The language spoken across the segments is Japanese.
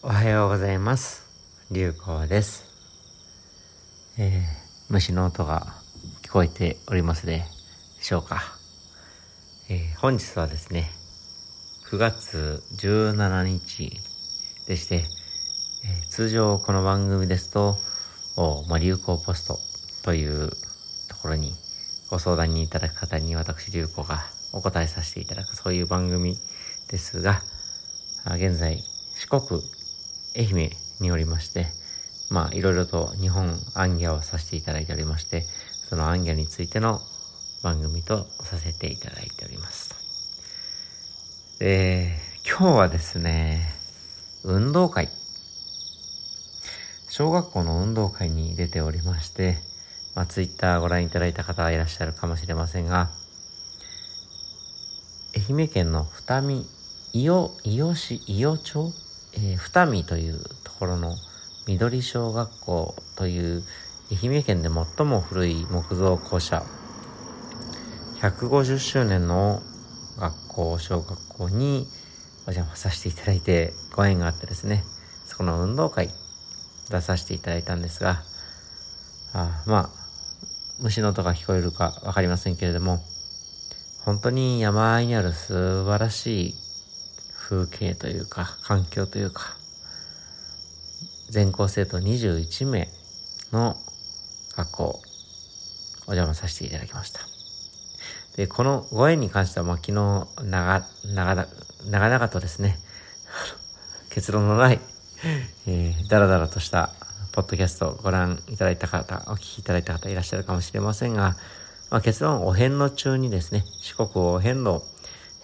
おはようございます。流行です。えー、虫の音が聞こえておりますでしょうか。えー、本日はですね9月17日でして、えー、通常この番組ですと、おまあ、流行ポストというところにご相談にいただく方に私流行がお答えさせていただくそういう番組ですが、現在四国愛媛におりまして、まあ、いろいろと日本アンギャをさせていただいておりまして、そのアンギャについての番組とさせていただいております。で、今日はですね、運動会。小学校の運動会に出ておりまして、まあ、ツイッターご覧いただいた方はいらっしゃるかもしれませんが、愛媛県の二見、伊予、伊予市、伊予町えー、二見というところの緑小学校という愛媛県で最も古い木造校舎。150周年の学校小学校にお邪魔させていただいてご縁があってですねそこの運動会出させていただいたんですがあまあ虫の音が聞こえるか分かりませんけれども本当に山あいにある素晴らしい風景というか、環境というか、全校生徒21名の学校、お邪魔させていただきました。で、このご縁に関しては、まあ、昨日、長、長、長々とですね、結論のない、えー、だらだらとしたポッドキャストをご覧いただいた方、お聞きいただいた方いらっしゃるかもしれませんが、まあ、結論、お遍路中にですね、四国お遍路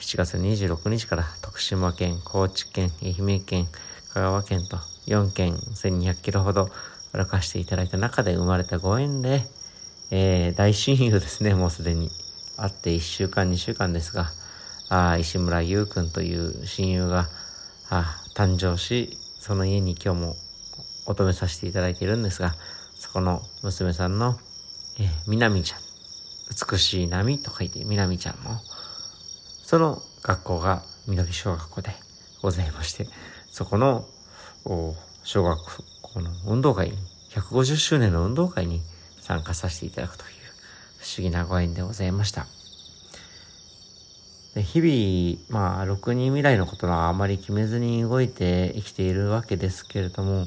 7月26日から徳島県、高知県、愛媛県、香川県と4県1200キロほど歩かせていただいた中で生まれたご縁で、えー、大親友ですね、もうすでに。会って1週間、2週間ですが、あ石村優くんという親友があ誕生し、その家に今日も乙女させていただいているんですが、そこの娘さんの、えー、みなみちゃん。美しい波と書いてみなみちゃんのその学校が緑小学校でございまして、そこの小学校の運動会に、150周年の運動会に参加させていただくという不思議なご縁でございました。で日々、まあ、6人未来のことはあまり決めずに動いて生きているわけですけれども、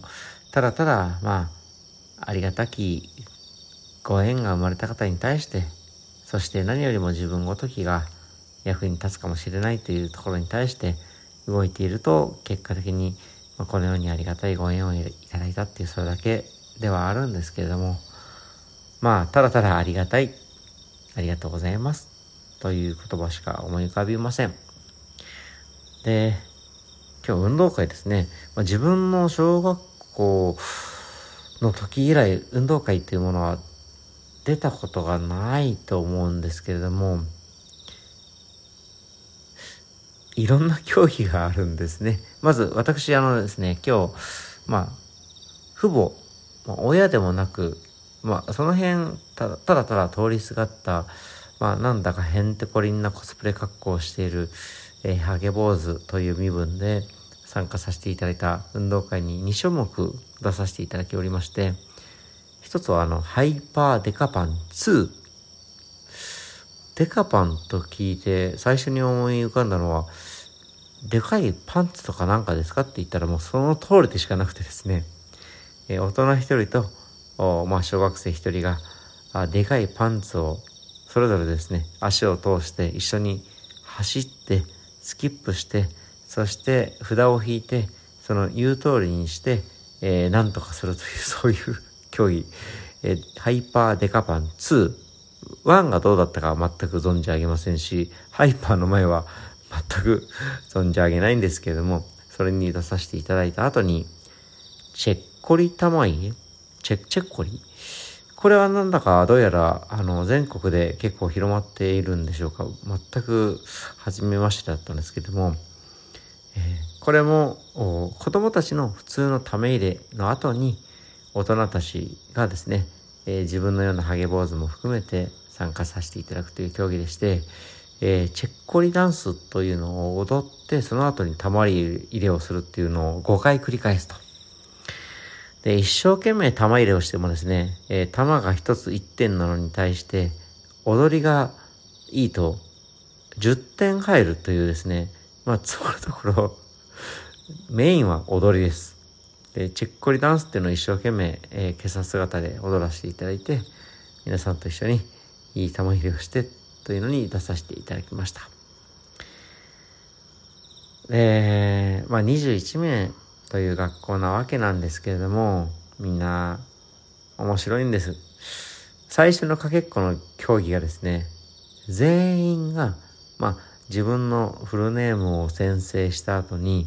ただただ、まあ、ありがたきご縁が生まれた方に対して、そして何よりも自分ごときが役に立つかもしれないというところに対して動いていると結果的にこのようにありがたいご縁をいただいたっていうそれだけではあるんですけれどもまあただただありがたいありがとうございますという言葉しか思い浮かびません。で今日運動会ですね、まあ、自分の小学校の時以来運動会っていうものは出たことがないと思うんですけれどもいろんな競技があるんですね。まず私あのですね、今日、まあ、父母、まあ、親でもなく、まあその辺ただただただ通りすがった、まあなんだかへんてこりんなコスプレ格好をしている、えー、ハゲ坊主という身分で参加させていただいた運動会に2種目出させていただきおりまして、一つはあの、ハイパーデカパン2デカパンと聞いて最初に思い浮かんだのは、でかいパンツとかなんかですか？って言ったらもうその通りでしかなくてですね、えー、大人一人と、まあ小学生一人が、あでかいパンツをそれぞれですね、足を通して一緒に走って、スキップして、そして札を引いて、その言う通りにして、えー、なんとかするという、そういう 競技、えー、ハイパーデカパン2 1がどうだったかは全く存じ上げませんし、ハイパーの前は全く存じ上げないんですけれども、それに出させていただいた後に、チェッコリ玉井チェッチェッコリ？これはなんだかどうやらあの全国で結構広まっているんでしょうか。全く初めましてだったんですけども、えー、これも子供たちの普通のため入れの後に大人たちがですねえー、自分のようなハゲ坊主も含めて参加させていただくという競技でして、えー、チェッコリダンスというのを踊って、その後に玉入れをするっていうのを5回繰り返すと。で、一生懸命玉入れをしてもですね、えー、玉が1つ1点なのに対して、踊りがいいと10点入るというですね、まあ、つまるところメインは踊りです。で、チェッコリダンスっていうのを一生懸命、えー、今朝姿で踊らせていただいて、皆さんと一緒にいい玉入れをしてというのに出させていただきました。で、まあ21名という学校なわけなんですけれども、みんな面白いんです。最初のかけっこの競技がですね、全員が、まあ自分のフルネームを宣誓した後に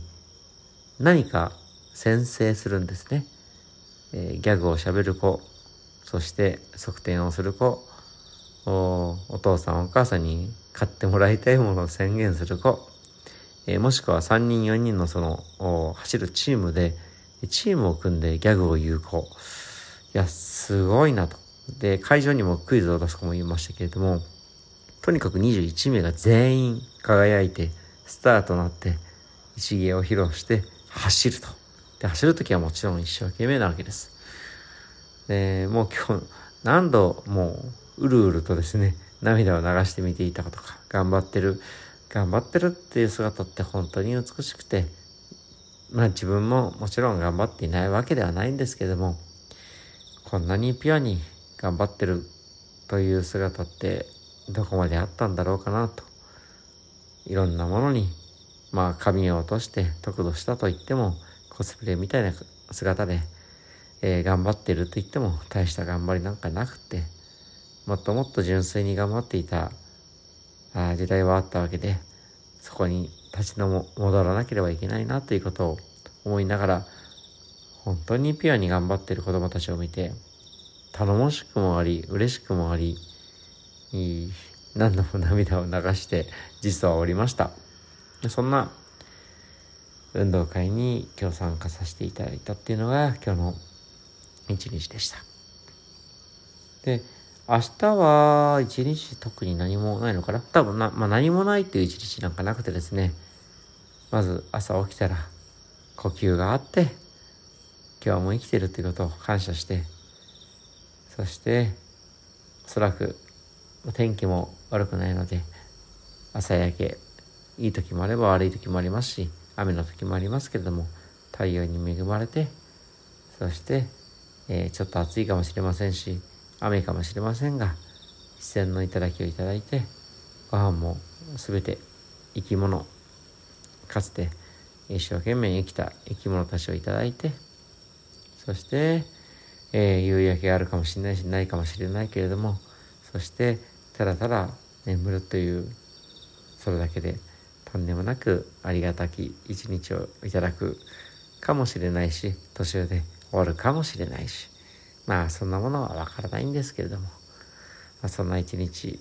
何か宣誓するんですね。えー、ギャグをしゃべる子、そして側転をする子、おお父さんお母さんに買ってもらいたいものを宣言する子、えー、もしくは3人4人のその走るチームでチームを組んでギャグを言う子。いやすごいなと。で会場にもクイズを出す子も言いましたけれどもとにかく21名が全員輝いてスターとなって一芸を披露して走ると。で走る時はもちろん一生懸命なわけです。でもう今日何度もううるうるとですね涙を流して見ていたことか頑張ってる頑張ってるっていう姿って本当に美しくてまあ自分ももちろん頑張っていないわけではないんですけどもこんなにピュアに頑張ってるという姿ってどこまであったんだろうかなといろんなものにまあ髪を落として得度したと言ってもコスプレみたいな姿で、えー、頑張ってると言っても大した頑張りなんかなくてもっともっと純粋に頑張っていたあ時代はあったわけでそこに立ちの戻らなければいけないなということを思いながら本当にピュアに頑張っている子供たちを見て頼もしくもあり嬉しくもあり何度も涙を流して実はおりました。そんな運動会に今日参加させていただいたっていうのが今日の一日でした。で明日は一日特に何もないのかな？多分な、まあ、何もないっていう一日なんかなくてですね。まず朝起きたら呼吸があって今日も生きてるっていうことを感謝してそしておそらく天気も悪くないので朝焼けいい時もあれば悪い時もありますし雨の時もありますけれども太陽に恵まれてそして、えー、ちょっと暑いかもしれませんし雨かもしれませんが自然の頂きをいいてご飯も全て生き物かつて一生懸命生きた生き物たちをいいてそして、えー、夕焼けがあるかもしれないしないかもしれないけれどもそしてただただ眠るというそれだけでとんでもなくありがたき一日をいただくかもしれないし途中で終わるかもしれないしまあそんなものはわからないんですけれども、まあ、そんな一日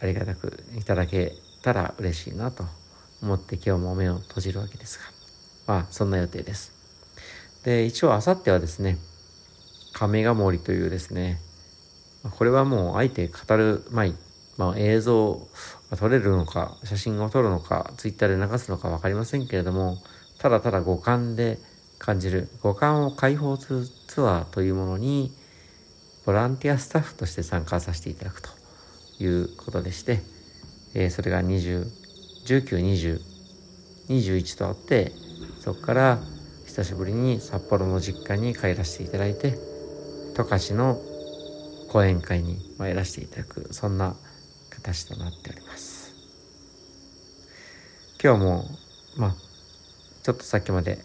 ありがたくいただけたら嬉しいなと思って今日も目を閉じるわけですがまあそんな予定です。で一応あさってはですね亀ヶ森というですねこれはもうあえて語る前まあ、映像撮れるのか写真を撮るのかツイッターで流すのか分かりませんけれどもただただ五感で感じる。五感を解放するツアーというものにボランティアスタッフとして参加させていただくということでして、えー、それが20192021とあってそこから久しぶりに札幌の実家に帰らせていただいて十勝の講演会に参らせていただくそんな形となっております。今日もまあちょっとさっきまで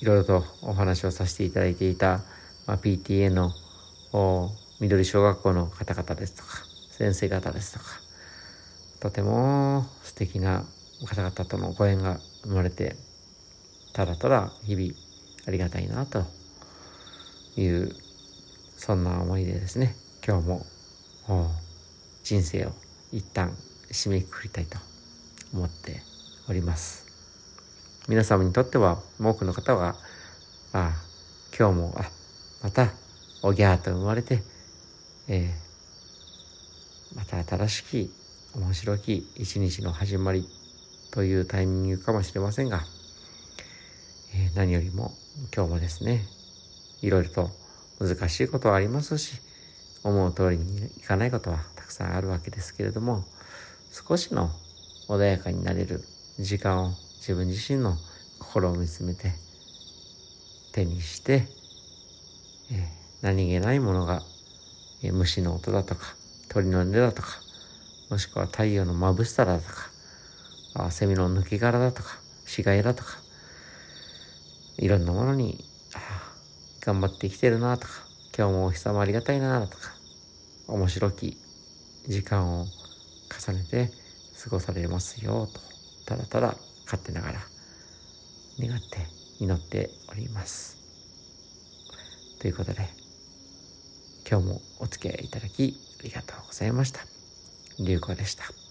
いろいろとお話をさせていただいていた、まあ、PTA の緑小学校の方々ですとか先生方ですとかとても素敵な方々とのご縁が生まれてただただ日々ありがたいなというそんな思いでですね今日も人生を一旦締めくくりたいと思っております。皆様にとっては多くの方はああ今日もあまたおぎゃーと生まれて、えー、また新しき面白き一日の始まりというタイミングかもしれませんが、えー、何よりも今日もですねいろいろと難しいことはありますし思う通りにいかないことはたくさんあるわけですけれども少しの穏やかになれる時間を自分自身の心を見つめて手にして、えー、何気ないものが、えー、虫の音だとか鳥の音だとかもしくは太陽の眩しさだとかあセミの抜け殻だとか死骸だとかいろんなものに頑張って生きてるなとか今日もお日様ありがたいなとか面白き時間を重ねて過ごされますよとただただ勝手ながら願って祈っておりますということで今日もお付き合いいただきありがとうございました。流行でした。